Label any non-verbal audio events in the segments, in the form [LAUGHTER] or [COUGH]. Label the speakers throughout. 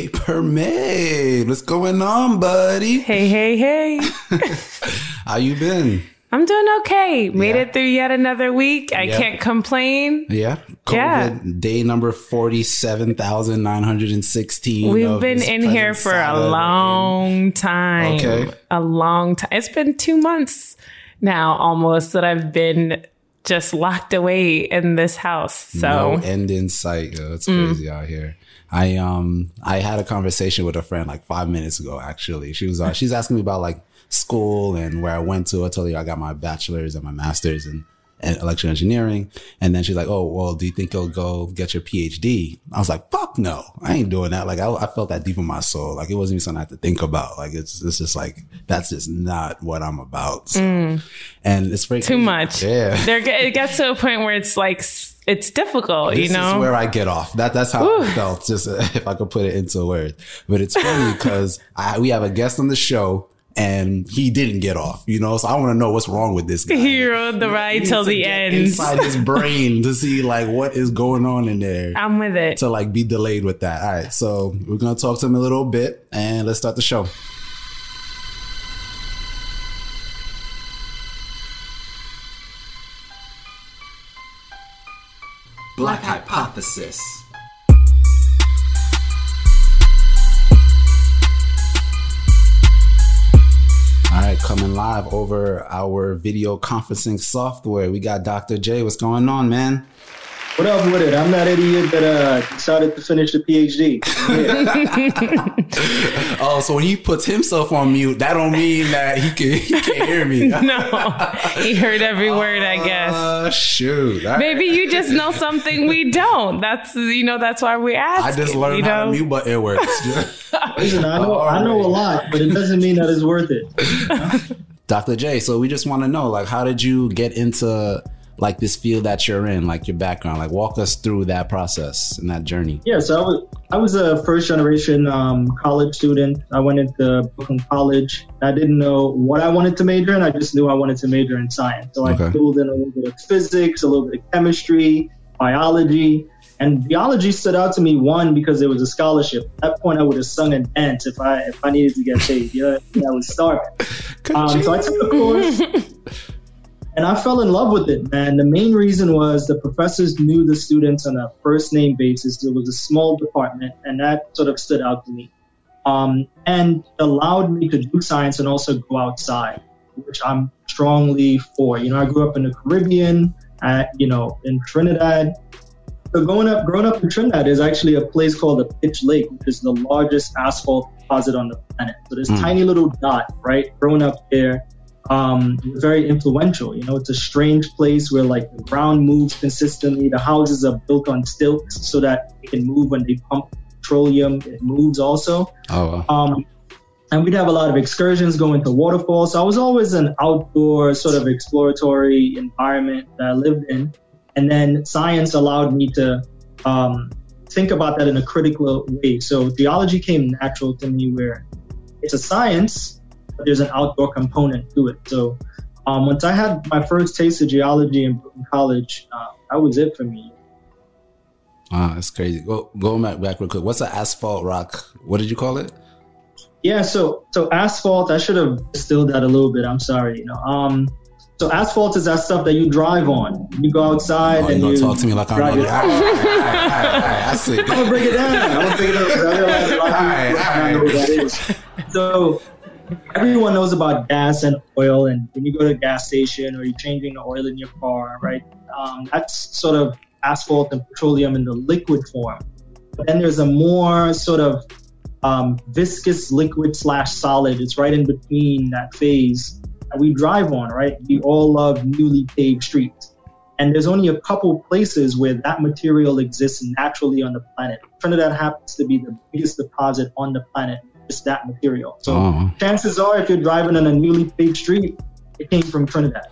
Speaker 1: Paper Made. What's going on, buddy?
Speaker 2: Hey, hey, hey. [LAUGHS] [LAUGHS]
Speaker 1: How you been?
Speaker 2: I'm doing okay. Made
Speaker 1: Yeah.
Speaker 2: it through yet another week. I
Speaker 1: Yeah.
Speaker 2: can't complain.
Speaker 1: Yeah. COVID,
Speaker 2: Yeah.
Speaker 1: day number 47,916.
Speaker 2: We've been in here for a long time.
Speaker 1: Okay.
Speaker 2: A long time. It's been two months now almost that I've been just locked away in this house. So
Speaker 1: no end in sight. Yo. It's
Speaker 2: Mm.
Speaker 1: crazy out here. I um I had a conversation with a friend like five minutes ago. Actually, she was uh, [LAUGHS] she's asking me about like school and where I went to. I told her I got my bachelor's and my master's in, in electrical engineering. And then she's like, "Oh, well, do you think you'll go get your PhD?" I was like, "Fuck no, I ain't doing that." Like I, I felt that deep in my soul. Like it wasn't even something I had to think about. Like it's it's just like that's just not what I'm about. So. And it's very
Speaker 2: Mm. too much.
Speaker 1: Yeah.
Speaker 2: There, it gets to a point where it's like, it's difficult,
Speaker 1: This
Speaker 2: you know?
Speaker 1: is where I get off. That that's how I felt. Just uh, [LAUGHS] if I could put it into words. But it's funny [LAUGHS] because I we have a guest on the show and he didn't get off. You know, so I want to know what's wrong with this guy. [LAUGHS]
Speaker 2: he rode the ride till the end.
Speaker 1: inside his brain to see like what is going on in there.
Speaker 2: I'm with it.
Speaker 1: to like be delayed with that. All right, so we're gonna talk to him a little bit and let's start the show.
Speaker 3: Black Hypothesis.
Speaker 1: All right, coming live over our video conferencing software. We got Dr. J. What's going on, man?
Speaker 4: What up with it? I'm that idiot that uh, decided to finish the PhD. [LAUGHS] Yeah.
Speaker 1: Oh, so when he puts himself on mute, that don't mean that he can he can't hear me. [LAUGHS]
Speaker 2: no, he heard every word, I guess.
Speaker 1: Uh, shoot. All right.
Speaker 2: Maybe you just know something we don't. That's you know that's why we ask.
Speaker 1: I just learned
Speaker 2: you
Speaker 1: how to
Speaker 2: know?
Speaker 1: mute button works. [LAUGHS]
Speaker 4: Listen, I know I know a lot, but it doesn't mean that it's worth it.
Speaker 1: Dr. J, so we just want to know, like, how did you get into like this field that you're in, like your background? Like, walk us through that process and that journey.
Speaker 4: Yeah, so I was I was a first generation um, college student. I went into Brooklyn College. I didn't know what I wanted to major in. I just knew I wanted to major in science. So I
Speaker 1: Okay.
Speaker 4: dabbled in a little bit of physics, a little bit of chemistry, biology. And biology stood out to me one because it was a scholarship. At that point, I would have sung and danced if I if I needed to get paid. Yeah, I was starving. [LAUGHS] Um, so I took a course [LAUGHS] and I fell in love with it, man. The main reason was the professors knew the students on a first name basis. It was a small department, and that sort of stood out to me. Um, and allowed me to do science and also go outside, which I'm strongly for. You know, I grew up in the Caribbean, at, you know, in Trinidad. So growing up, growing up in Trinidad is actually a place called the Pitch Lake, which is the largest asphalt deposit on the planet. So this
Speaker 1: Mm.
Speaker 4: tiny little dot, right? Growing up there, um, very influential. You know, it's a strange place where like the ground moves consistently. The houses are built on stilts so that it can move when they pump petroleum. It moves also.
Speaker 1: Oh, wow.
Speaker 4: Um, and we'd have a lot of excursions going to waterfalls. So I was always an outdoor sort of exploratory environment that I lived in. And then science allowed me to um, think about that in a critical way. So geology came natural to me where it's a science, but there's an outdoor component to it. So um, once I had my first taste of geology in Brooklyn College, uh, that was it for me.
Speaker 1: Wow, that's crazy. Go going back back real quick. What's an asphalt rock? What did you call it?
Speaker 4: Yeah, so so asphalt. I should have distilled that a little bit. I'm sorry. You know, um, so asphalt is that stuff that you drive on. You go outside
Speaker 1: Oh,
Speaker 4: and
Speaker 1: you talk to me like I'm
Speaker 4: it- [LAUGHS]
Speaker 1: All right, all right, all right, all right, I see.
Speaker 4: I'm gonna break it down. I'm gonna break it down [LAUGHS] I realize a lot of people
Speaker 1: Alright,
Speaker 4: might not know what that is. So everyone knows about gas and oil, and when you go to a gas station or you're changing the oil in your car, right? Um, that's sort of asphalt and petroleum in the liquid form. But then there's a more sort of um, viscous liquid slash solid. It's right in between that phase that we drive on, right? We all love newly paved streets. And there's only a couple places where that material exists naturally on the planet. Trinidad happens to be the biggest deposit on the planet, just that material. So
Speaker 1: Oh.
Speaker 4: chances are, if you're driving on a newly paved street, it came from Trinidad.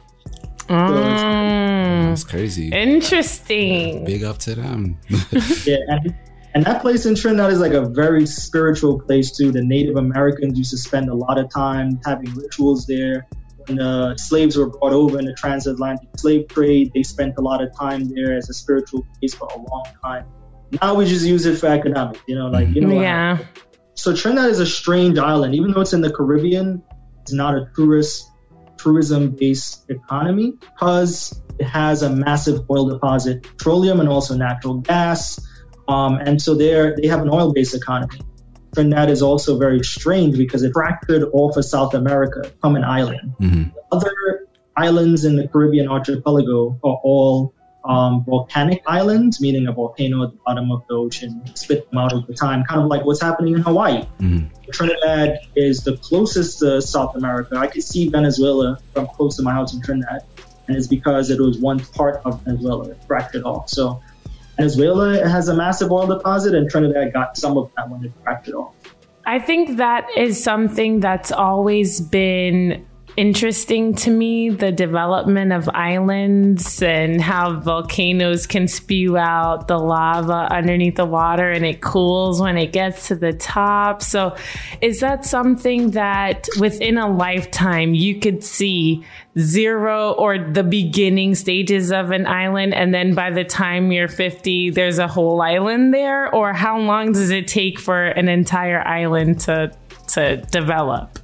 Speaker 2: Mm,
Speaker 1: That's crazy.
Speaker 2: interesting.
Speaker 1: Big up to them. [LAUGHS]
Speaker 4: Yeah, and, and that place in Trinidad is like a very spiritual place too. The Native Americans used to spend a lot of time having rituals there. When the slaves were brought over in the transatlantic slave trade, they spent a lot of time there as a spiritual place for a long time. now we just use it for economics. You know, like you know.
Speaker 2: Yeah.
Speaker 4: happened. So Trinidad is a strange island, even though it's in the Caribbean. It's not a tourist tourism based economy because it has a massive oil deposit, petroleum, and also natural gas. Um, and so there they have an oil based economy. Trinidad is also very strange because it fractured off of South America from an island.
Speaker 1: Mhm.
Speaker 4: Other islands in the Caribbean archipelago are all um, volcanic islands, meaning a volcano at the bottom of the ocean spit them out over time, kind of like what's happening in Hawaii.
Speaker 1: Mhm.
Speaker 4: Trinidad is the closest to South America. I could see Venezuela from close to my house in Trinidad, and it's because it was one part of Venezuela it fractured off. So Venezuela has a massive oil deposit, and Trinidad got some of that when it fractured off.
Speaker 2: I think that is something that's always been interesting to me the development of islands and how volcanoes can spew out the lava underneath the water and it cools when it gets to the top. So, is that something that within a lifetime you could see zero or the beginning stages of an island and then by the time you're 50 there's a whole island there or how long does it take for an entire island to to develop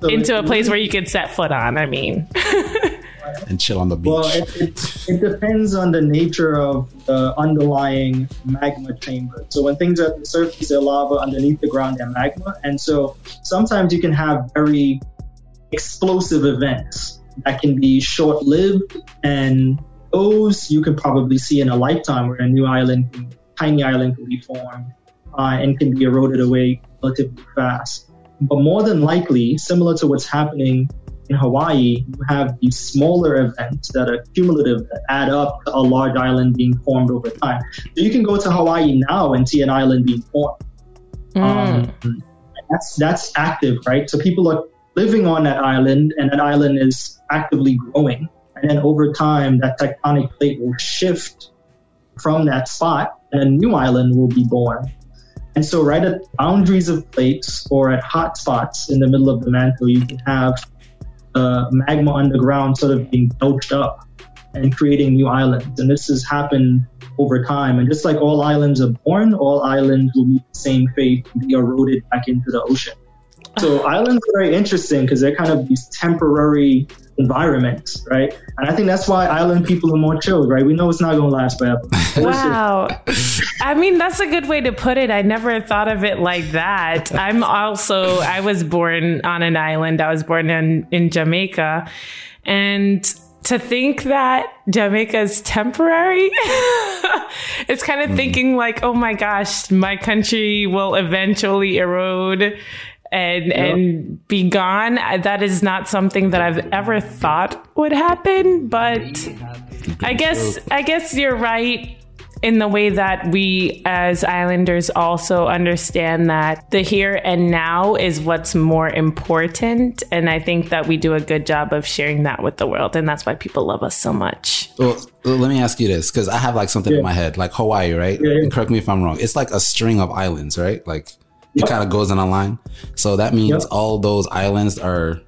Speaker 4: So
Speaker 2: into a place where you could set foot on i mean [LAUGHS]
Speaker 1: And chill on the beach.
Speaker 4: Well, it, it, it depends on the nature of the underlying magma chamber. So when things are at the surface, they're lava. Underneath the ground, they're magma. And so sometimes you can have very explosive events that can be short-lived, and those you can probably see in a lifetime, where a new island, tiny island, can be formed uh, and can be eroded away relatively fast. But more than likely, similar to what's happening in Hawaii, you have these smaller events that are cumulative that add up to a large island being formed over time. So you can go to Hawaii now and see an island being formed. Um, that's that's active, right? So people are living on that island, and that island is actively growing. And then over time, that tectonic plate will shift from that spot, and a new island will be born. And so, right at boundaries of plates or at hot spots in the middle of the mantle, you can have uh, magma underground sort of being belched up and creating new islands. And this has happened over time. And just like all islands are born, all islands will meet the same fate and be eroded back into the ocean. So islands are very interesting because they're kind of these temporary environments, right? And I think that's why island people are more chilled, right? We know it's not going to last forever. [LAUGHS]
Speaker 2: Wow. I mean, that's a good way to put it. I never thought of it like that. I'm also, I was born on an island. I was born in, in Jamaica. And to think that Jamaica is temporary, [LAUGHS] it's kind of mm. thinking like, oh my gosh, my country will eventually erode and and be gone. That is not something that I've ever thought would happen, but I guess I guess you're right in the way that we as islanders also understand that the here and now is what's more important and I think that we do a good job of sharing that with the world and that's why people love us so much.
Speaker 1: Well, let me ask you this because I have like something in my head, like Hawaii, right?
Speaker 4: Yeah, yeah.
Speaker 1: And correct me if I'm wrong. It's like a string of islands, right? Like it kind of goes in a line. So that means
Speaker 4: Yep.
Speaker 1: all those islands are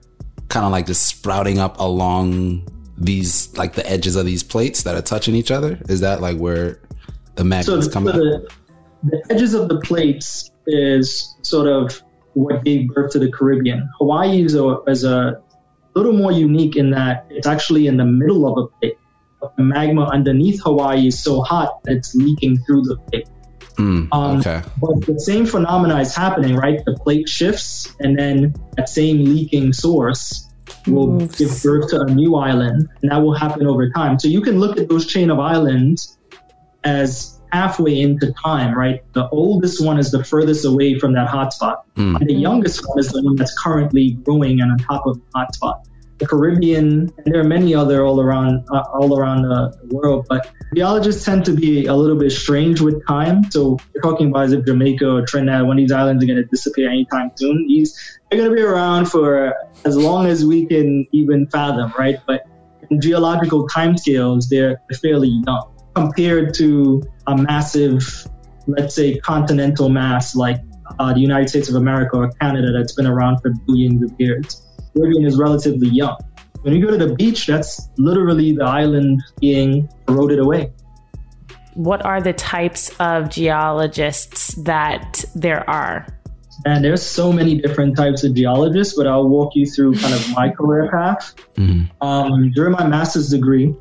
Speaker 1: kind of like just sprouting up along these, like the edges of these plates that are touching each other. Is that like where the
Speaker 4: so,
Speaker 1: magnets
Speaker 4: so
Speaker 1: come out?
Speaker 4: the, the edges of the plates is sort of what gave birth to the Caribbean. Hawaii is a, is a little more unique in that it's actually in the middle of a plate. The magma underneath Hawaii is so hot that it's leaking through the plate.
Speaker 1: Mm,
Speaker 4: Um,
Speaker 1: okay.
Speaker 4: But the same phenomena is happening, right? The plate shifts, and then that same leaking source will
Speaker 2: Moves.
Speaker 4: give birth to a new island, and that will happen over time. So you can look at those chain of islands as halfway into time, right? The oldest one is the furthest away from that hotspot,
Speaker 1: Mm.
Speaker 4: and the youngest one is the one that's currently growing and on top of the hotspot. The Caribbean, and there are many other all around uh, all around the, world, but geologists tend to be a little bit strange with time. So we're talking about as if Jamaica or Trinidad, one of these islands are going to disappear anytime soon. These they're going to be around for as long as we can even fathom, right? But in geological timescales, they're fairly young compared to a massive, let's say, continental mass like uh, the United States of America or Canada that's been around for billions of years. Caribbean is relatively young. When you go to the beach, that's literally the island being eroded away.
Speaker 2: what are the types of geologists that there are?
Speaker 4: And there's so many different types of geologists, but I'll walk you through kind of my career path. Um, during my master's degree,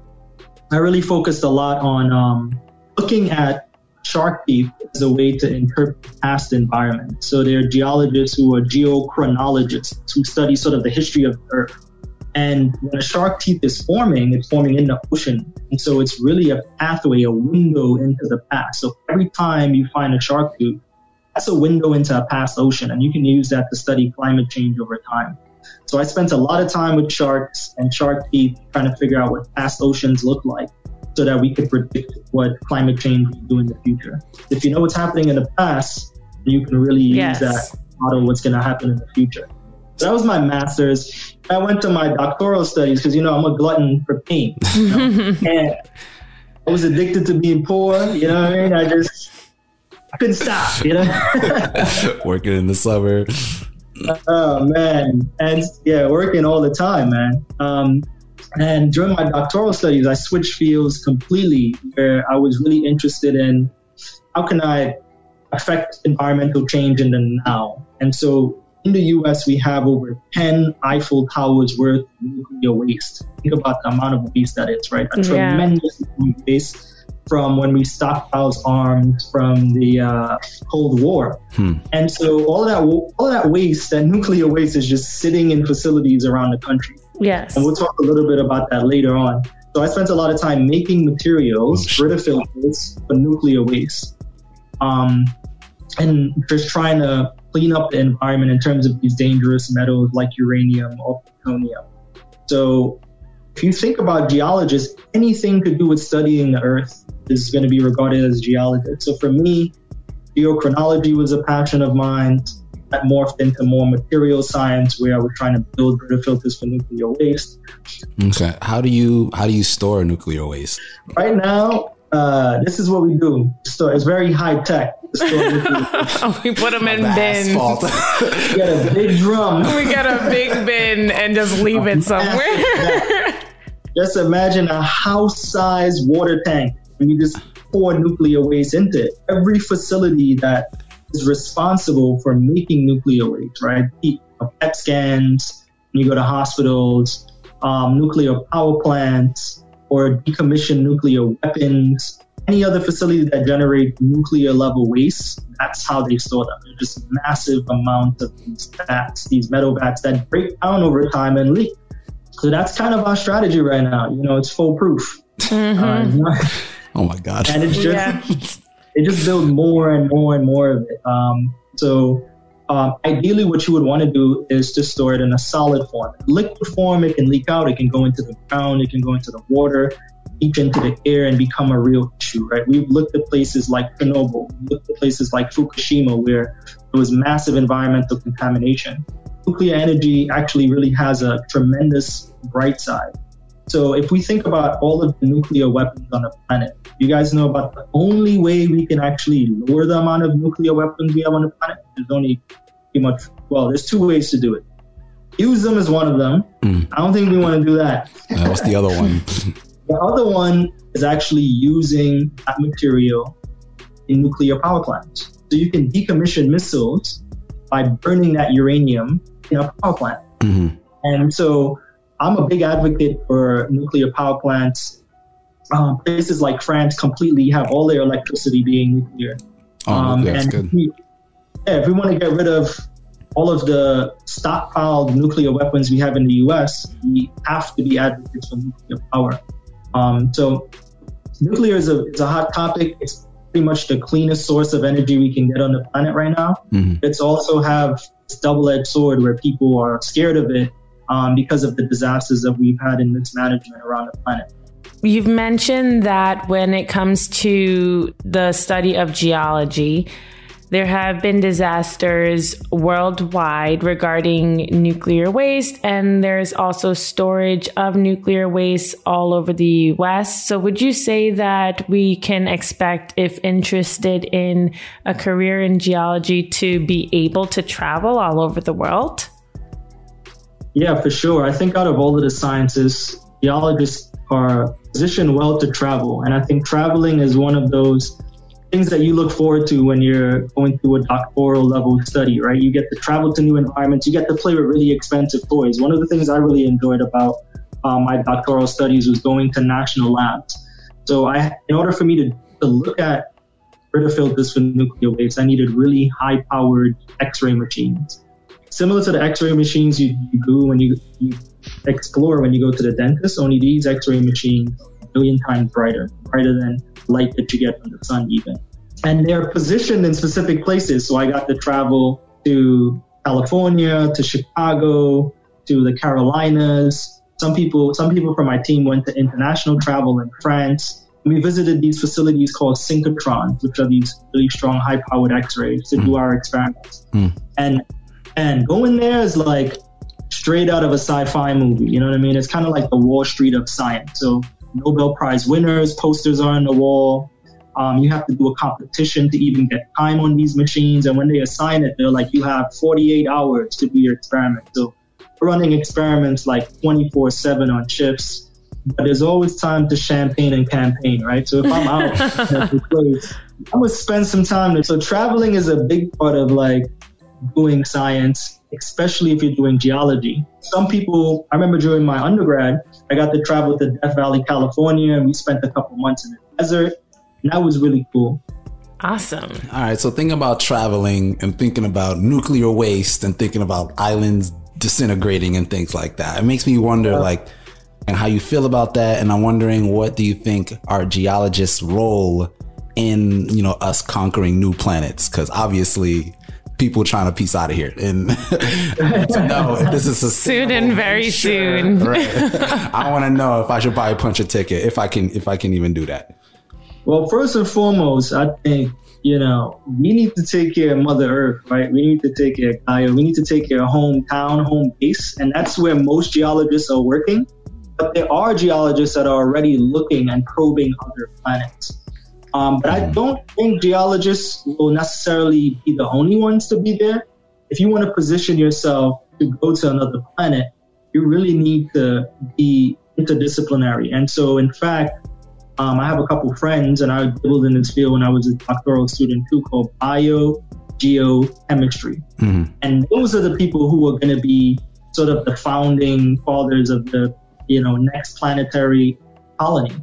Speaker 4: I really focused a lot on um, looking at shark teeth as a way to interpret past environment. So there are geologists who are geochronologists who study sort of the history of Earth. And when a shark teeth is forming, it's forming in the ocean. And so it's really a pathway, a window into the past. So every time you find a shark tooth, that's a window into a past ocean. And you can use that to study climate change over time. So I spent a lot of time with sharks and shark teeth trying to figure out what past oceans look like so that we could predict what climate change will do in the future. If you know what's happening in the past, you can really
Speaker 2: Yes.
Speaker 4: use that model what's going to happen in the future. So that was my master's. I went to my doctoral studies because you know I'm a glutton for pain, you know? [LAUGHS] and I was addicted to being poor. You know what I mean? I just I couldn't stop. You know. [LAUGHS]
Speaker 1: Working in the summer.
Speaker 4: Oh man, and yeah, working all the time, man. Um, and during my doctoral studies, I switched fields completely, where I was really interested in how can I affect environmental change in the now. And so, in the U.S., we have over 10 Eiffel Towers worth of nuclear waste. Think about the amount of waste that is, right? A
Speaker 2: Yeah.
Speaker 4: tremendous amount of waste from when we stockpiled arms from the uh, Cold War. And so all that all that waste, that nuclear waste, is just sitting in facilities around the country.
Speaker 2: Yes.
Speaker 4: And we'll talk a little bit about that later on. So I spent a lot of time making materials,
Speaker 1: Oh, shit.
Speaker 4: Brita filters for nuclear waste, um, and just trying to clean up the environment in terms of these dangerous metals like uranium or plutonium. So if you think about geologists, anything to do with studying the Earth is going to be regarded as geologist. So for me, geochronology was a passion of mine. That morphed into more material science, where we're trying to build better filters for nuclear waste.
Speaker 1: Okay. How do you how do you store nuclear waste?
Speaker 4: Right now, uh, this is what we do. Store it's very high tech. to store nuclear [LAUGHS] waste.
Speaker 2: we put them in
Speaker 1: The
Speaker 2: bins.
Speaker 1: asphalt.
Speaker 4: We got a big drum. [LAUGHS]
Speaker 2: We get a big bin and just leave it somewhere. [LAUGHS]
Speaker 4: Just imagine a house-sized water tank, and you just pour nuclear waste into it. Every facility that is responsible for making nuclear waste, right? P- PET scans, when you go to hospitals, um, nuclear power plants, or decommissioned nuclear weapons, any other facility that generate nuclear level waste, that's how they store them. They're just massive amounts of these vats, these metal vats that break down over time and leak. So that's kind of our strategy right now. You know, it's foolproof. Uh, [LAUGHS]
Speaker 1: oh my god.
Speaker 4: and it's just
Speaker 2: Yeah. [LAUGHS]
Speaker 4: they just build more and more and more of it. Um, so um, ideally, what you would want to do is to store it in a solid form. Liquid form, it can leak out, it can go into the ground, it can go into the water, leak into the air, and become a real issue. Right? We've looked at places like Chernobyl, we looked at places like Fukushima, where there was massive environmental contamination. Nuclear energy actually really has a tremendous bright side. So if we think about all of the nuclear weapons on the planet, you guys know about the only way we can actually lower the amount of nuclear weapons we have on the planet? There's only pretty much, well, there's two ways to do it. Use them is one of them. I don't think we want to do that.
Speaker 1: Uh, what's the other one? [LAUGHS]
Speaker 4: The other one is actually using that material in nuclear power plants. So you can decommission missiles by burning that uranium in a power plant.
Speaker 1: Mhm.
Speaker 4: And so I'm a big advocate for nuclear power plants. Um, places like France completely have all their electricity being nuclear.
Speaker 1: Oh,
Speaker 4: Um,
Speaker 1: that's
Speaker 4: and
Speaker 1: good.
Speaker 4: if we- yeah, if we want to get rid of all of the stockpiled nuclear weapons we have in the U.S., we have to be advocates for nuclear power. Um, so, nuclear is a, is a hot topic. It's pretty much the cleanest source of energy we can get on the planet right now.
Speaker 1: Mhm.
Speaker 4: It's also have this double-edged sword where people are scared of it um, because of the disasters that we've had in mismanagement around the planet.
Speaker 2: You've mentioned that when it comes to the study of geology, there have been disasters worldwide regarding nuclear waste, and there's also storage of nuclear waste all over the US. So, would you say that we can expect, if interested in a career in geology, to be able to travel all over the world?
Speaker 4: Yeah, for sure. I think out of all of the sciences, geologists are positioned well to travel. And I think traveling is one of those things that you look forward to when you're going through a doctoral level study, right? You get to travel to new environments, you get to play with really expensive toys. One of the things I really enjoyed about um, my doctoral studies was going to national labs. So I, in order for me to, to look at Brita for nuclear waste, I needed really high powered X-ray machines. Similar to the X-ray machines you, you do when you, you explore when you go to the dentist, only these X-ray machines a million times brighter, brighter than light that you get from the sun even. And they're positioned in specific places. So I got to travel to California, to Chicago, to the Carolinas. Some people, some people from my team went to international travel in France. We visited these facilities called synchrotrons, which are these really strong, high-powered X-rays to mm. do our experiments. Mm. And and going there is like straight out of a sci-fi movie. You know what I mean? It's kind of like the Wall Street of science. So Nobel Prize winners, posters are on the wall. Um, you have to do a competition to even get time on these machines. And when they assign it, they're like, you have 48 hours to do your experiment. So running experiments like 24 7 on shifts. But there's always time to champagne and campaign, right? So if I'm out, [LAUGHS] I'm gonna spend some time. There. So traveling is a big part of like doing science, especially if you're doing geology. Some people, I remember during my undergrad, I got to travel to Death Valley, California, and we spent a couple months in the desert. And that was really cool.
Speaker 2: Awesome.
Speaker 1: All right. So thinking about traveling and thinking about nuclear waste and thinking about islands disintegrating and things like that, it makes me wonder, yeah. like, and how you feel about that. And I'm wondering, what do you think our geologists' role in, you know, us conquering new planets? Because obviously, people trying to piece out of here and [LAUGHS] to know if this is a
Speaker 2: soon and very sure, soon.
Speaker 1: Right. [LAUGHS] I want to know if I should buy a punch a ticket if I can if I can even do that.
Speaker 4: Well, first and foremost, I think you know we need to take care of Mother Earth, right? We need to take care of Gaia. We need to take care of hometown, home base, and that's where most geologists are working. But there are geologists that are already looking and probing other planets. Um, but I mm-hmm. don't think geologists will necessarily be the only ones to be there. If you want to position yourself to go to another planet, you really need to be interdisciplinary. And so, in fact, um, I have a couple friends, and I dabbled in this field when I was a doctoral student too, called biogeochemistry. Mm-hmm. And those are the people who are going to be sort of the founding fathers of the you know next planetary colony.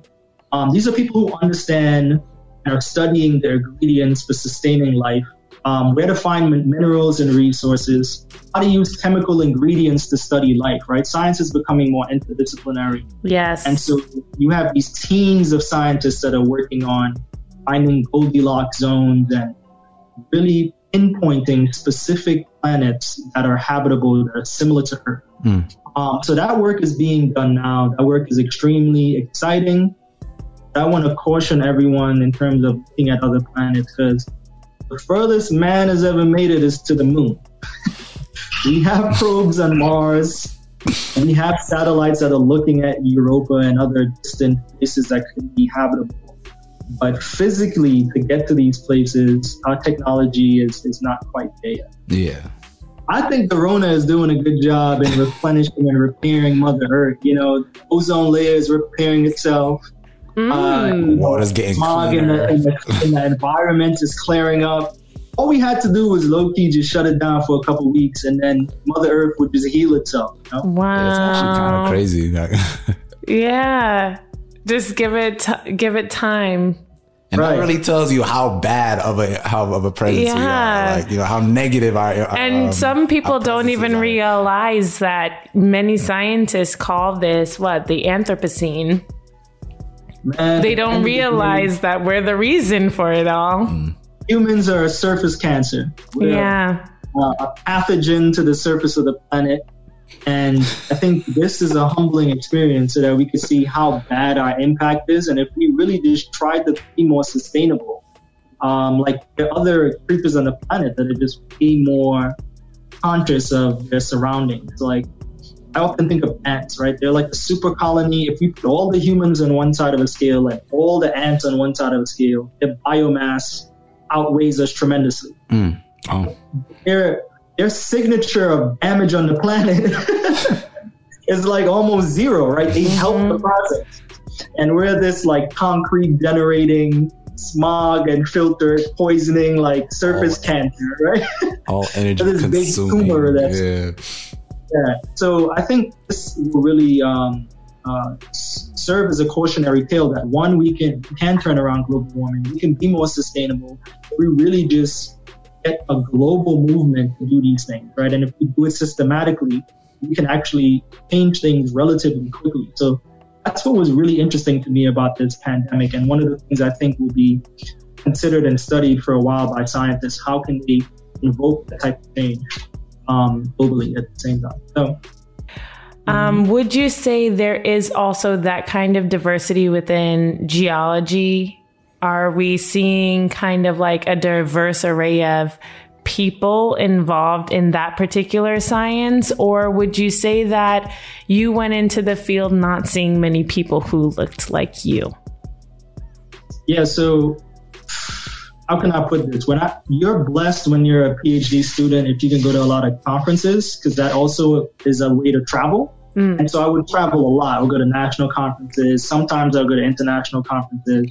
Speaker 4: Um, these are people who understand are studying the ingredients for sustaining life, um, where to find minerals and resources, how to use chemical ingredients to study life, right? Science is becoming more interdisciplinary.
Speaker 2: Yes.
Speaker 4: And so you have these teams of scientists that are working on finding Goldilocks zones and really pinpointing specific planets that are habitable, that are similar to Earth. Mm. Um, so that work is being done now. That work is extremely exciting. I want to caution everyone in terms of looking at other planets because the furthest man has ever made it is to the moon. [LAUGHS] we have probes on Mars. We have satellites that are looking at Europa and other distant places that could be habitable. But physically, to get to these places, our technology is, is not quite there yet.
Speaker 1: Yeah.
Speaker 4: I think the Rona is doing a good job in replenishing and repairing Mother Earth. You know, ozone layer is repairing itself.
Speaker 1: Mm. Uh, Water's getting smog
Speaker 4: in the, in, the, in the, environment is clearing up. All we had to do was low key just shut it down for a couple weeks, and then Mother Earth would just heal itself. You know?
Speaker 2: Wow,
Speaker 1: it's actually kind of
Speaker 2: crazy. [LAUGHS] yeah, just give it t- give it time.
Speaker 1: And right. that really tells you how bad of a how of a presence yeah. we are. Like you know how negative our, our
Speaker 2: and um, some people don't even are. realize that many scientists call this what the Anthropocene. Man, they don't realize that we're the reason for it all. Mm.
Speaker 4: Humans are a surface cancer.
Speaker 2: We're yeah.
Speaker 4: A, a pathogen to the surface of the planet. And I think this is a humbling experience so that we can see how bad our impact is. And if we really just tried to be more sustainable, um, like there are other creatures on the planet that are just be more conscious of their surroundings. Like I often think of ants, right? They're like a super colony. If you put all the humans on one side of a scale and all the ants on one side of a scale, their biomass outweighs us tremendously. Mm. Oh. Their, their signature of damage on the planet [LAUGHS] is like almost zero, right? They help the mm-hmm. process. and we're this like concrete generating smog and filter poisoning like surface
Speaker 1: Oh.
Speaker 4: cancer, right?
Speaker 1: All [LAUGHS] energy
Speaker 4: This big
Speaker 1: consuming.
Speaker 4: tumor that's-
Speaker 1: yeah.
Speaker 4: Yeah. So I think this will really um, uh, serve as a cautionary tale that one, we can can turn around global warming. We can be more sustainable. We really just get a global movement to do these things, right? And if we do it systematically, we can actually change things relatively quickly. So that's what was really interesting to me about this pandemic, and one of the things I think will be considered and studied for a while by scientists. How can they invoke that type of change? Um, globally at the same time. So
Speaker 2: Um, would you say there is also that kind of diversity within geology? Are we seeing kind of like a diverse array of people involved in that particular science? Or would you say that you went into the field not seeing many people who looked like you?
Speaker 4: yeah, so how can I put this? When I you're blessed when you're a PhD student if you can go to a lot of conferences because that also is a way to travel.
Speaker 2: Mm.
Speaker 4: And so I would travel a lot. I would go to national conferences. Sometimes I would go to international conferences.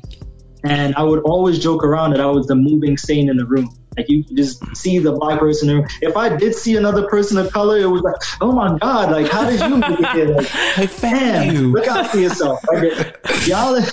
Speaker 4: And I would always joke around that I was the moving stain in the room. Like you just see the black person. in the room. If I did see another person of color, it was like, oh my God, like how did you make it here? Like,
Speaker 1: I found
Speaker 4: damn,
Speaker 1: you.
Speaker 4: look out for yourself. Like, geology,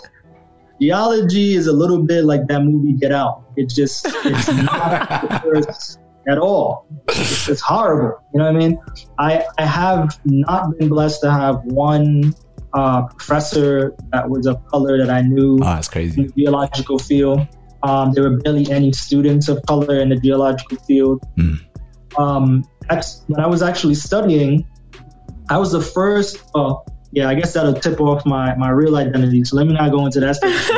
Speaker 4: geology is a little bit like that movie Get Out. It's just, it's not [LAUGHS] at all. It's, it's horrible. You know what I mean? I, I have not been blessed to have one uh, professor that was of color that I knew
Speaker 1: Oh, that's
Speaker 4: in
Speaker 1: crazy.
Speaker 4: the geological field. Um, there were barely any students of color in the geological field.
Speaker 1: Hmm.
Speaker 4: Um, when I was actually studying, I was the first. Oh, yeah, I guess that'll tip off my, my real identity. So let me not go into that. Space.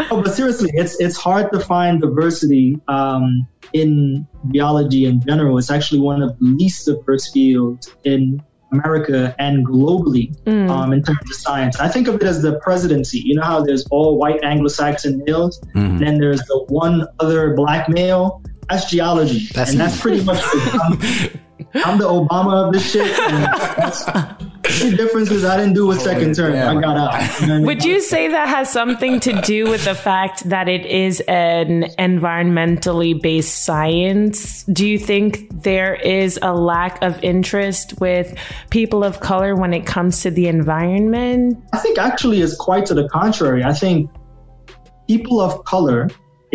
Speaker 4: [LAUGHS] oh, but seriously, it's it's hard to find diversity um, in geology in general. It's actually one of the least diverse fields in America and globally
Speaker 2: Mm.
Speaker 4: um, in terms of science. I think of it as the presidency. You know how there's all white Anglo-Saxon males,
Speaker 1: Mhm.
Speaker 4: and then there's the one other black male. That's geology,
Speaker 1: That's
Speaker 4: and that's pretty much. [LAUGHS] I'm, I'm the Obama of this shit. [LAUGHS] And that's, the difference is I didn't do a oh, second term.
Speaker 1: damn.
Speaker 4: I got out. You know what I mean?
Speaker 2: Would you say that has something to do with the fact that it is an environmentally based science? Do you think there is a lack of interest with people of color when it comes to the environment?
Speaker 4: I think actually it's quite to the contrary. I think people of color,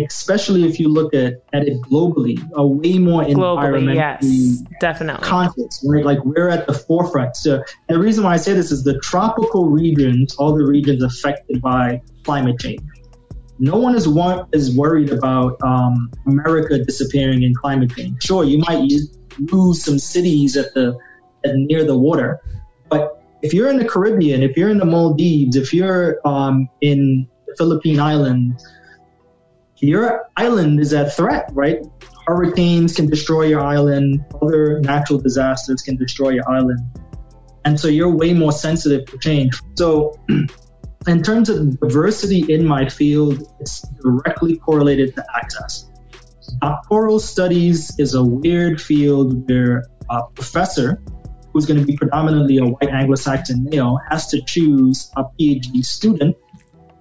Speaker 4: especially if you look at, at it globally, a way more
Speaker 2: Globally,
Speaker 4: environmentally
Speaker 2: yes, definitely.
Speaker 4: conscious, right? Like we're at the forefront. So the reason why I say this is the tropical regions, all the regions affected by climate change. No one is one is worried about um, America disappearing in climate change. Sure, you might use, lose some cities at the at near the water, but if you're in the Caribbean, if you're in the Maldives, if you're um, in the Philippine Islands, your island is at threat, right? Hurricanes can destroy your island, other natural disasters can destroy your island. And so you're way more sensitive to change. So, [CLEARS THROAT] in terms of diversity in my field, it's directly correlated to access. Doctoral studies is a weird field where a professor who's going to be predominantly a white Anglo Saxon male has to choose a PhD student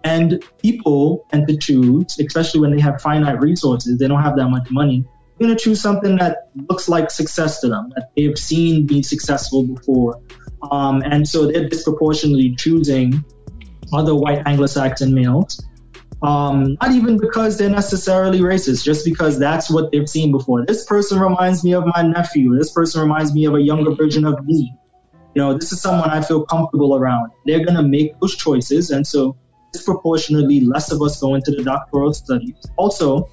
Speaker 4: and people tend to choose, especially when they have finite resources, they don't have that much money. They're going to choose something that looks like success to them, that they've seen be successful before. Um, and so they're disproportionately choosing other white Anglo Saxon males. Um, not even because they're necessarily racist, just because that's what they've seen before. This person reminds me of my nephew. This person reminds me of a younger version of me. You know, this is someone I feel comfortable around. They're going to make those choices. And so disproportionately less of us go into the doctoral studies. Also,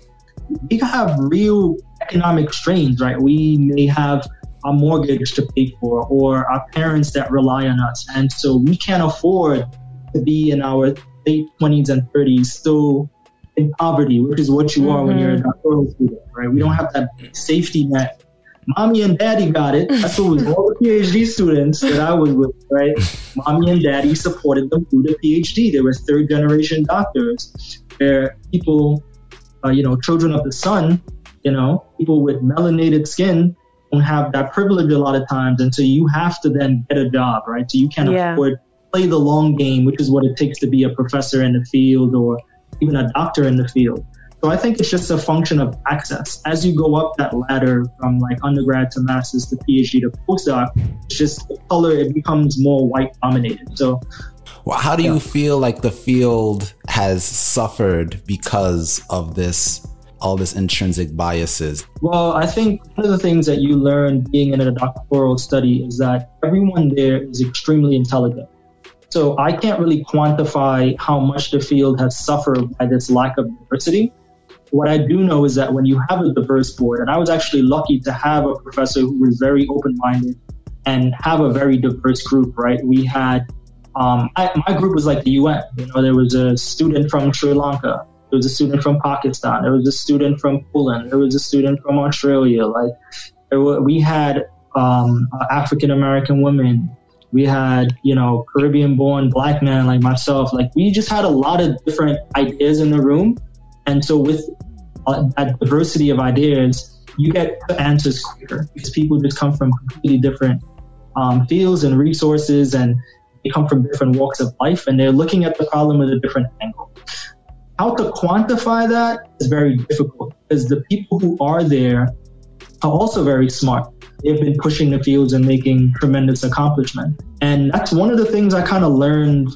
Speaker 4: we have real economic strains, right? We may have a mortgage to pay for or our parents that rely on us. And so we can't afford to be in our late 20s and 30s still in poverty, which is what you are when you're a doctoral student, right? We don't have that safety net. Mommy and daddy got it. That's what was all the PhD students that I was with, right? Mommy and daddy supported them through the PhD. They were third generation doctors. They're people, uh, you know, children of the sun, you know, people with melanated skin don't have that privilege a lot of times. And so you have to then get a job, right? So you can't
Speaker 2: Yeah.
Speaker 4: afford play the long game, which is what it takes to be a professor in the field or even a doctor in the field. So I think it's just a function of access. As you go up that ladder from like undergrad to master's to PhD to postdoc, it's just the color, it becomes more white dominated. So
Speaker 1: well, how do yeah. you feel like the field has suffered because of this all this intrinsic biases?
Speaker 4: Well, I think one of the things that you learn being in a doctoral study is that everyone there is extremely intelligent. So I can't really quantify how much the field has suffered by this lack of diversity. What I do know is that when you have a diverse board, and I was actually lucky to have a professor who was very open minded and have a very diverse group, right? We had, um, I, my group was like the UN. You know, there was a student from Sri Lanka, there was a student from Pakistan, there was a student from Poland, there was a student from Australia. Like, were, we had um, African American women, we had, you know, Caribbean born black men like myself. Like, we just had a lot of different ideas in the room and so with that diversity of ideas, you get answers quicker because people just come from completely different um, fields and resources and they come from different walks of life and they're looking at the problem with a different angle. How to quantify that is very difficult because the people who are there are also very smart. They've been pushing the fields and making tremendous accomplishment. And that's one of the things I kind of learned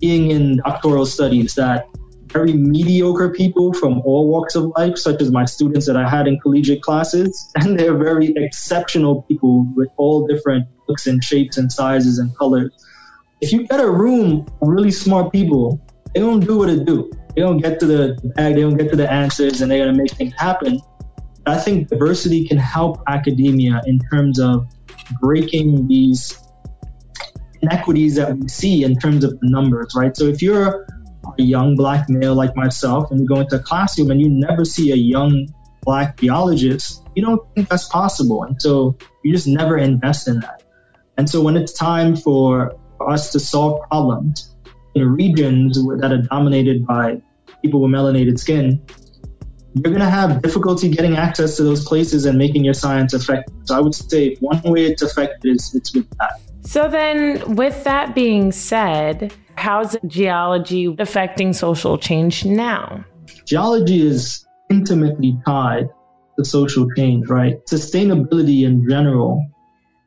Speaker 4: being in doctoral studies that very mediocre people from all walks of life, such as my students that I had in collegiate classes, [LAUGHS] and they're very exceptional people with all different looks and shapes and sizes and colors. If you get a room of really smart people, they don't do what it do. They don't get to the bag, they don't get to the answers, and they're gonna make things happen. I think diversity can help academia in terms of breaking these inequities that we see in terms of the numbers, right? So if you're a young black male like myself and you go into a classroom and you never see a young black biologist, you don't think that's possible. And so you just never invest in that. And so when it's time for, us to solve problems in regions that are dominated by people with melanated skin, you're going to have difficulty getting access to those places and making your science effective. So I would say one way it's effective is it's with that.
Speaker 2: So then, with that being said, How's geology affecting social change now?
Speaker 4: Geology is intimately tied to social change, right? Sustainability in general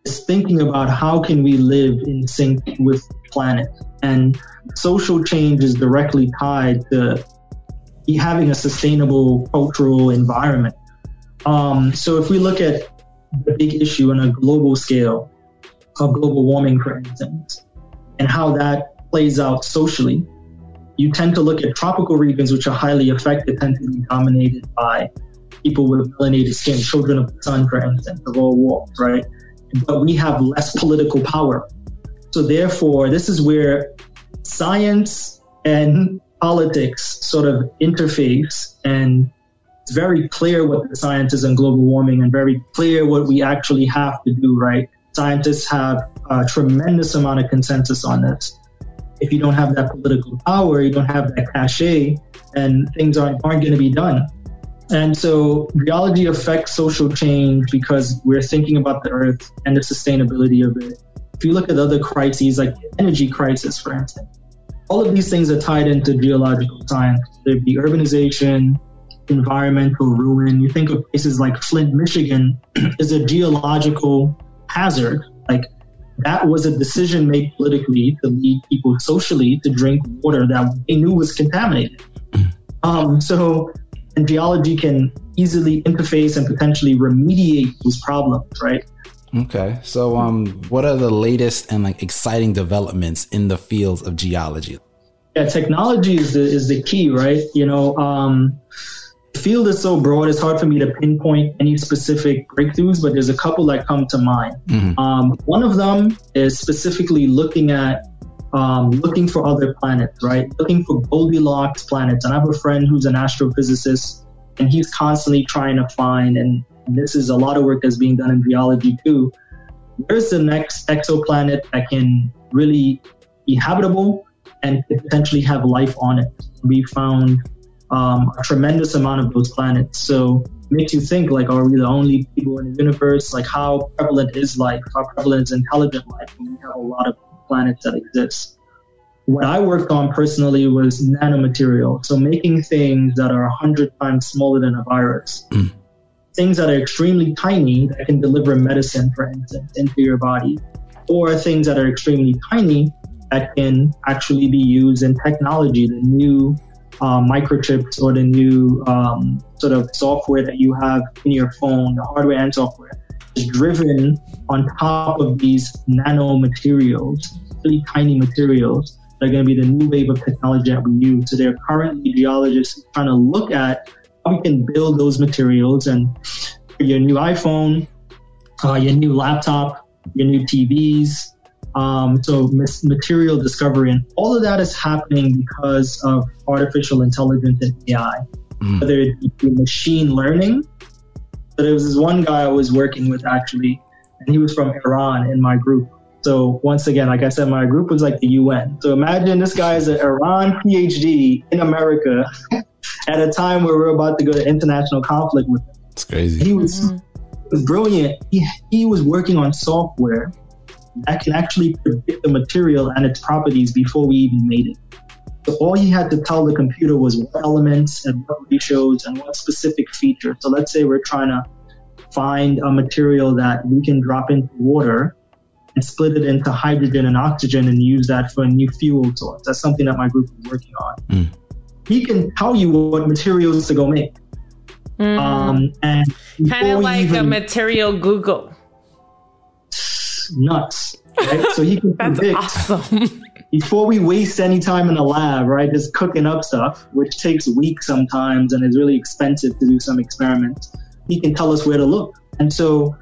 Speaker 4: is thinking about how can we live in sync with the planet. And social change is directly tied to having a sustainable cultural environment. Um, so if we look at the big issue on a global scale of global warming, for instance, and how that plays out socially, you tend to look at tropical regions, which are highly affected, tend to be dominated by people with melanated skin, children of the sun, for instance, of all walks, right? But we have less political power. So therefore, this is where science and politics sort of interface and it's very clear what the science is on global warming and very clear what we actually have to do, right? Scientists have a tremendous amount of consensus on this if you don't have that political power, you don't have that cachet, and things aren't, aren't going to be done. And so geology affects social change because we're thinking about the earth and the sustainability of it. If you look at other crises like the energy crisis, for instance, all of these things are tied into geological science. There'd be urbanization, environmental ruin. You think of places like Flint, Michigan, [CLEARS THROAT] is a geological hazard. Like that was a decision made politically to lead people socially to drink water that they knew was contaminated. Um, so, and geology can easily interface and potentially remediate those problems, right?
Speaker 1: Okay. So, um, what are the latest and like exciting developments in the fields of geology?
Speaker 4: Yeah, technology is the, is the key, right? You know, um, the field is so broad, it's hard for me to pinpoint any specific breakthroughs, but there's a couple that come to mind. Mm-hmm. Um, one of them is specifically looking at um, looking for other planets, right? Looking for Goldilocks planets. And I have a friend who's an astrophysicist, and he's constantly trying to find, and, and this is a lot of work that's being done in geology too. Where's the next exoplanet that can really be habitable and potentially have life on it? We found um, a tremendous amount of those planets. So makes you think like, are we the only people in the universe? Like, how prevalent is life? How prevalent is intelligent life when we have a lot of planets that exist? what I worked on personally was nanomaterial. So making things that are 100 times smaller than a virus. Things that are extremely tiny that can deliver medicine, for instance, into your body. Or things that are extremely tiny that can actually be used in technology, the new uh, microchips or the new um, sort of software that you have in your phone, the hardware and software, is driven on top of these nanomaterials, really tiny materials that are going to be the new wave of technology that we use. So there are currently geologists trying to look at how we can build those materials and your new iPhone, uh, your new laptop, your new TVs. Um, so mis- material discovery and all of that is happening because of artificial intelligence and AI. Whether it be machine learning. So there was this one guy I was working with actually, and he was from Iran in my group. So once again, like I said, my group was like the UN. So imagine this guy is an Iran PhD in America [LAUGHS] at a time where we're about to go to international conflict with him.
Speaker 1: It's crazy.
Speaker 4: He was, was brilliant. He, he was working on software that can actually predict the material and its properties before we even made it. So all he had to tell the computer was what elements and what ratios and what specific features. So let's say we're trying to find a material that we can drop into water and split it into hydrogen and oxygen and use that for a new fuel source. That's something that my group is working on. He can tell you what materials to go make. Um, and
Speaker 2: Mm. Kind of
Speaker 4: we
Speaker 2: like a material Google.
Speaker 4: Nuts. Right? So he can [LAUGHS] predict
Speaker 2: awesome. [LAUGHS]
Speaker 4: before we waste any time in the lab, right? Just cooking up stuff, which takes weeks sometimes and is really expensive to do some experiments. He can tell us where to look. And so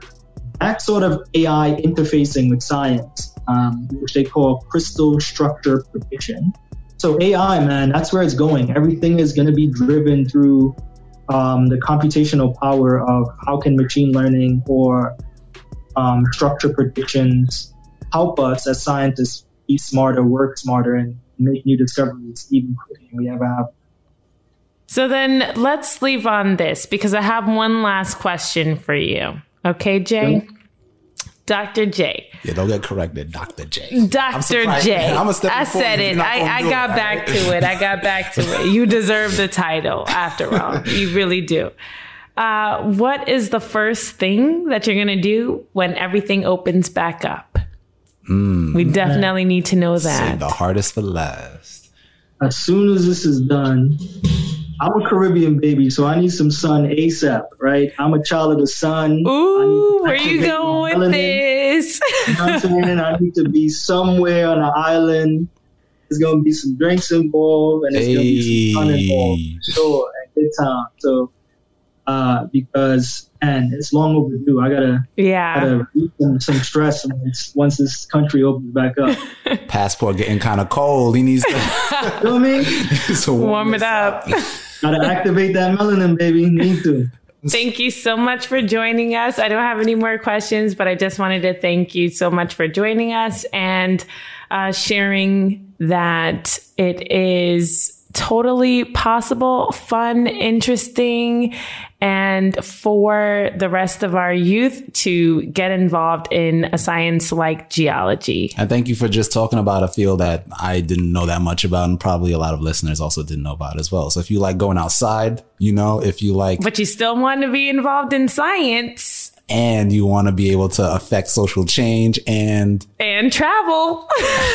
Speaker 4: that sort of AI interfacing with science, um, which they call crystal structure prediction. So AI, man, that's where it's going. Everything is going to be driven through um, the computational power of how can machine learning or um, structure predictions help us as scientists be smarter, work smarter, and make new discoveries even quicker than we ever have.
Speaker 2: So then let's leave on this because I have one last question for you. Okay, Jay? Dr. J.
Speaker 1: Yeah, don't get corrected, Dr. J. I'm
Speaker 2: Dr.
Speaker 1: surprised-
Speaker 2: J. [LAUGHS]
Speaker 1: I'm a step
Speaker 2: I said it. I, I got
Speaker 1: it,
Speaker 2: back
Speaker 1: right?
Speaker 2: to it. I got back to it. You deserve the title after all. You really do. Uh, what is the first thing that you're going to do when everything opens back up?
Speaker 1: Hmm.
Speaker 2: We definitely need to know
Speaker 1: Save
Speaker 2: that.
Speaker 1: the hardest for last.
Speaker 4: As soon as this is done, I'm a Caribbean baby, so I need some sun ASAP, right? I'm a child of the sun.
Speaker 2: Ooh, where
Speaker 4: need to
Speaker 2: you going
Speaker 4: my
Speaker 2: with this?
Speaker 4: You know I'm saying? I need to be somewhere on an island. There's gonna be some drinks involved, and there's gonna be some fun involved,
Speaker 1: Hey.
Speaker 4: for sure, and good time. So, uh, because and it's long overdue. I gotta
Speaker 2: yeah.
Speaker 4: gotta some, some stress once once this country opens back up. [LAUGHS]
Speaker 1: Passport getting kind of cold. He needs to, [LAUGHS]
Speaker 4: you know what I mean? [LAUGHS]
Speaker 1: to
Speaker 2: Warm it up.
Speaker 4: Gotta activate that melanin, baby. Need to.
Speaker 2: Thank you so much for joining us. I don't have any more questions, but I just wanted to thank you so much for joining us and uh, sharing that it is totally possible, fun, interesting, and for the rest of our youth to get involved in a science like geology.
Speaker 1: And thank you for just talking about a field that I didn't know that much about, and probably a lot of listeners also didn't know about as well. So if you like going outside, you know, if you like,
Speaker 2: But you still want to be involved in science
Speaker 1: and you want to be able to affect social change and,
Speaker 2: and travel.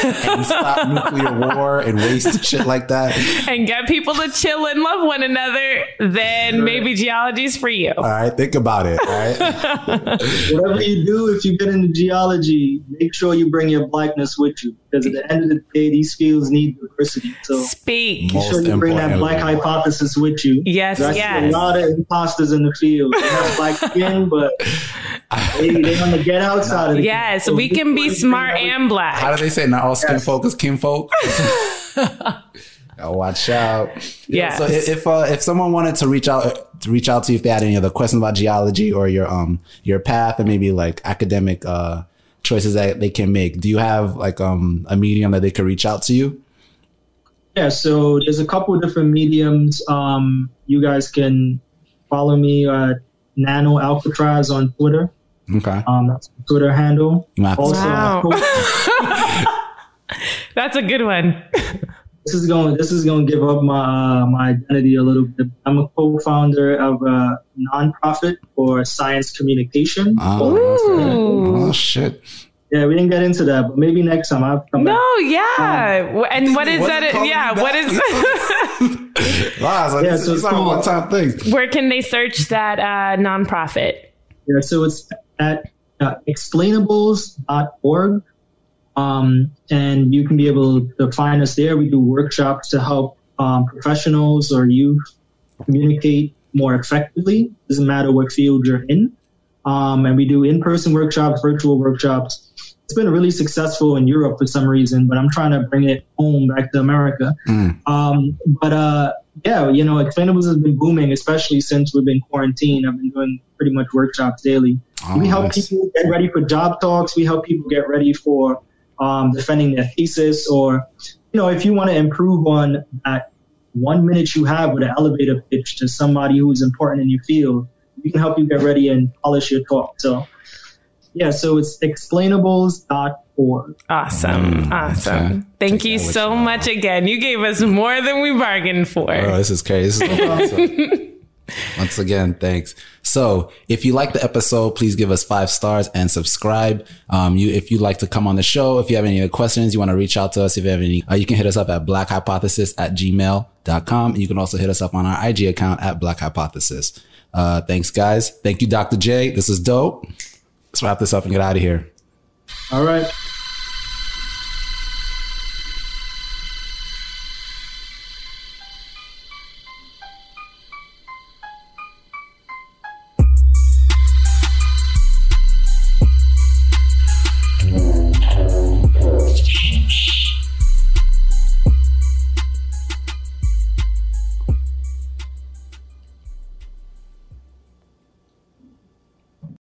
Speaker 1: and stop [LAUGHS] nuclear war and waste shit like that.
Speaker 2: and get people to chill and love one another, then maybe geology's for you.
Speaker 1: All right, think about it. All right. [LAUGHS]
Speaker 4: Whatever you do, if you get into geology, make sure you bring your blackness with you. Because at the end of the day, these fields need diversity. So make
Speaker 2: Speak.
Speaker 1: Most
Speaker 4: sure you bring that black hypothesis with you.
Speaker 2: Yes, yes.
Speaker 4: a lot of imposters in the field. They have black skin, but they, they want to get outside of it.
Speaker 2: Yes, we can be smart and black.
Speaker 1: How do they say not all skin folk is kin folk? [LAUGHS] Gotta watch out.
Speaker 2: Yeah.
Speaker 1: So if if, uh, if someone wanted to reach out to reach out to you if they had any other questions about geology or your um your path and maybe like academic uh choices that they can make, do you have like um a medium that they could reach out to you?
Speaker 4: Yeah, so there's a couple of different mediums. Um, you guys can follow me at Nano Alcatraz on Twitter.
Speaker 1: Okay.
Speaker 4: Um, that's my Twitter handle.
Speaker 1: You might have to-
Speaker 4: Also,
Speaker 2: Wow. [LAUGHS] That's a good one.
Speaker 4: this is going this is going to give up my uh, my identity a little bit. I'm a co-founder of a nonprofit for science communication.
Speaker 1: Oh,
Speaker 2: Ooh.
Speaker 1: oh shit.
Speaker 4: Yeah, we didn't get into that, but maybe next time I'll come
Speaker 2: No,
Speaker 4: back.
Speaker 2: yeah. and what is
Speaker 1: What's
Speaker 2: that?
Speaker 1: it called?
Speaker 2: Yeah, what is [LAUGHS] [LAUGHS] [LAUGHS]
Speaker 1: Wow, so
Speaker 4: Yeah,
Speaker 1: this,
Speaker 4: so
Speaker 1: these
Speaker 4: it's
Speaker 1: are
Speaker 4: cool.
Speaker 1: one time things.
Speaker 2: where can they search that uh nonprofit?
Speaker 4: Yeah, so it's at uh, explainables.org. Um, and you can be able to find us there. We do workshops to help um, professionals or youth communicate more effectively. Doesn't matter what field you're in. Um, and we do in-person workshops, virtual workshops. It's been really successful in Europe for some reason, but I'm trying to bring it home back to America. Um, but uh, yeah, you know, explainables has been booming, especially since we've been quarantined. I've been doing pretty much workshops daily.
Speaker 1: Oh,
Speaker 4: we help
Speaker 1: nice.
Speaker 4: people get ready for job talks. We help people get ready for um, defending their thesis, or you know, if you want to improve on that one minute you have with an elevator pitch to somebody who is important in your field, we can help you get ready and polish your talk. So, yeah, so it's explainables.org.
Speaker 2: Awesome. awesome.
Speaker 1: Mm, okay.
Speaker 2: Thank
Speaker 1: Take
Speaker 2: you so
Speaker 1: you.
Speaker 2: much again. You gave us more than we bargained for.
Speaker 1: Oh, this is crazy. This is [LAUGHS] awesome. Once again, thanks. So, if you like the episode, please give us five stars and subscribe. Um, you, if you'd like to come on the show, if you have any questions, you want to reach out to us, if you have any, uh, you can hit us up at blackhypothesis at gmail.com. You can also hit us up on our IG account at blackhypothesis. Uh, thanks, guys. Thank you, Dr. J. This is dope. Let's wrap this up and get out of here.
Speaker 4: All right.